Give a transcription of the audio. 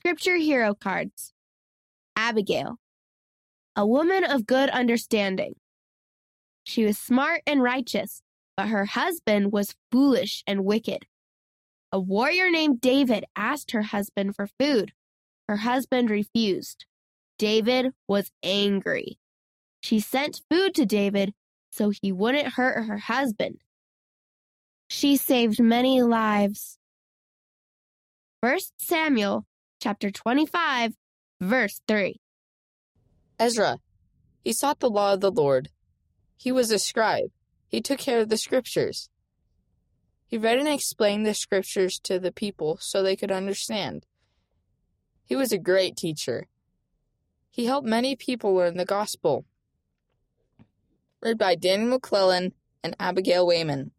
Scripture Hero Cards Abigail, a woman of good understanding. She was smart and righteous, but her husband was foolish and wicked. A warrior named David asked her husband for food. Her husband refused. David was angry. She sent food to David so he wouldn't hurt her husband. She saved many lives. 1 Samuel chapter 25 verse 3. Ezra. He sought the law of the Lord. He was a scribe. He took care of the scriptures. He read and explained the scriptures to the people so they could understand. He was a great teacher. He helped many people learn the gospel. Read by Daniel McClellan and Abigail Wayman.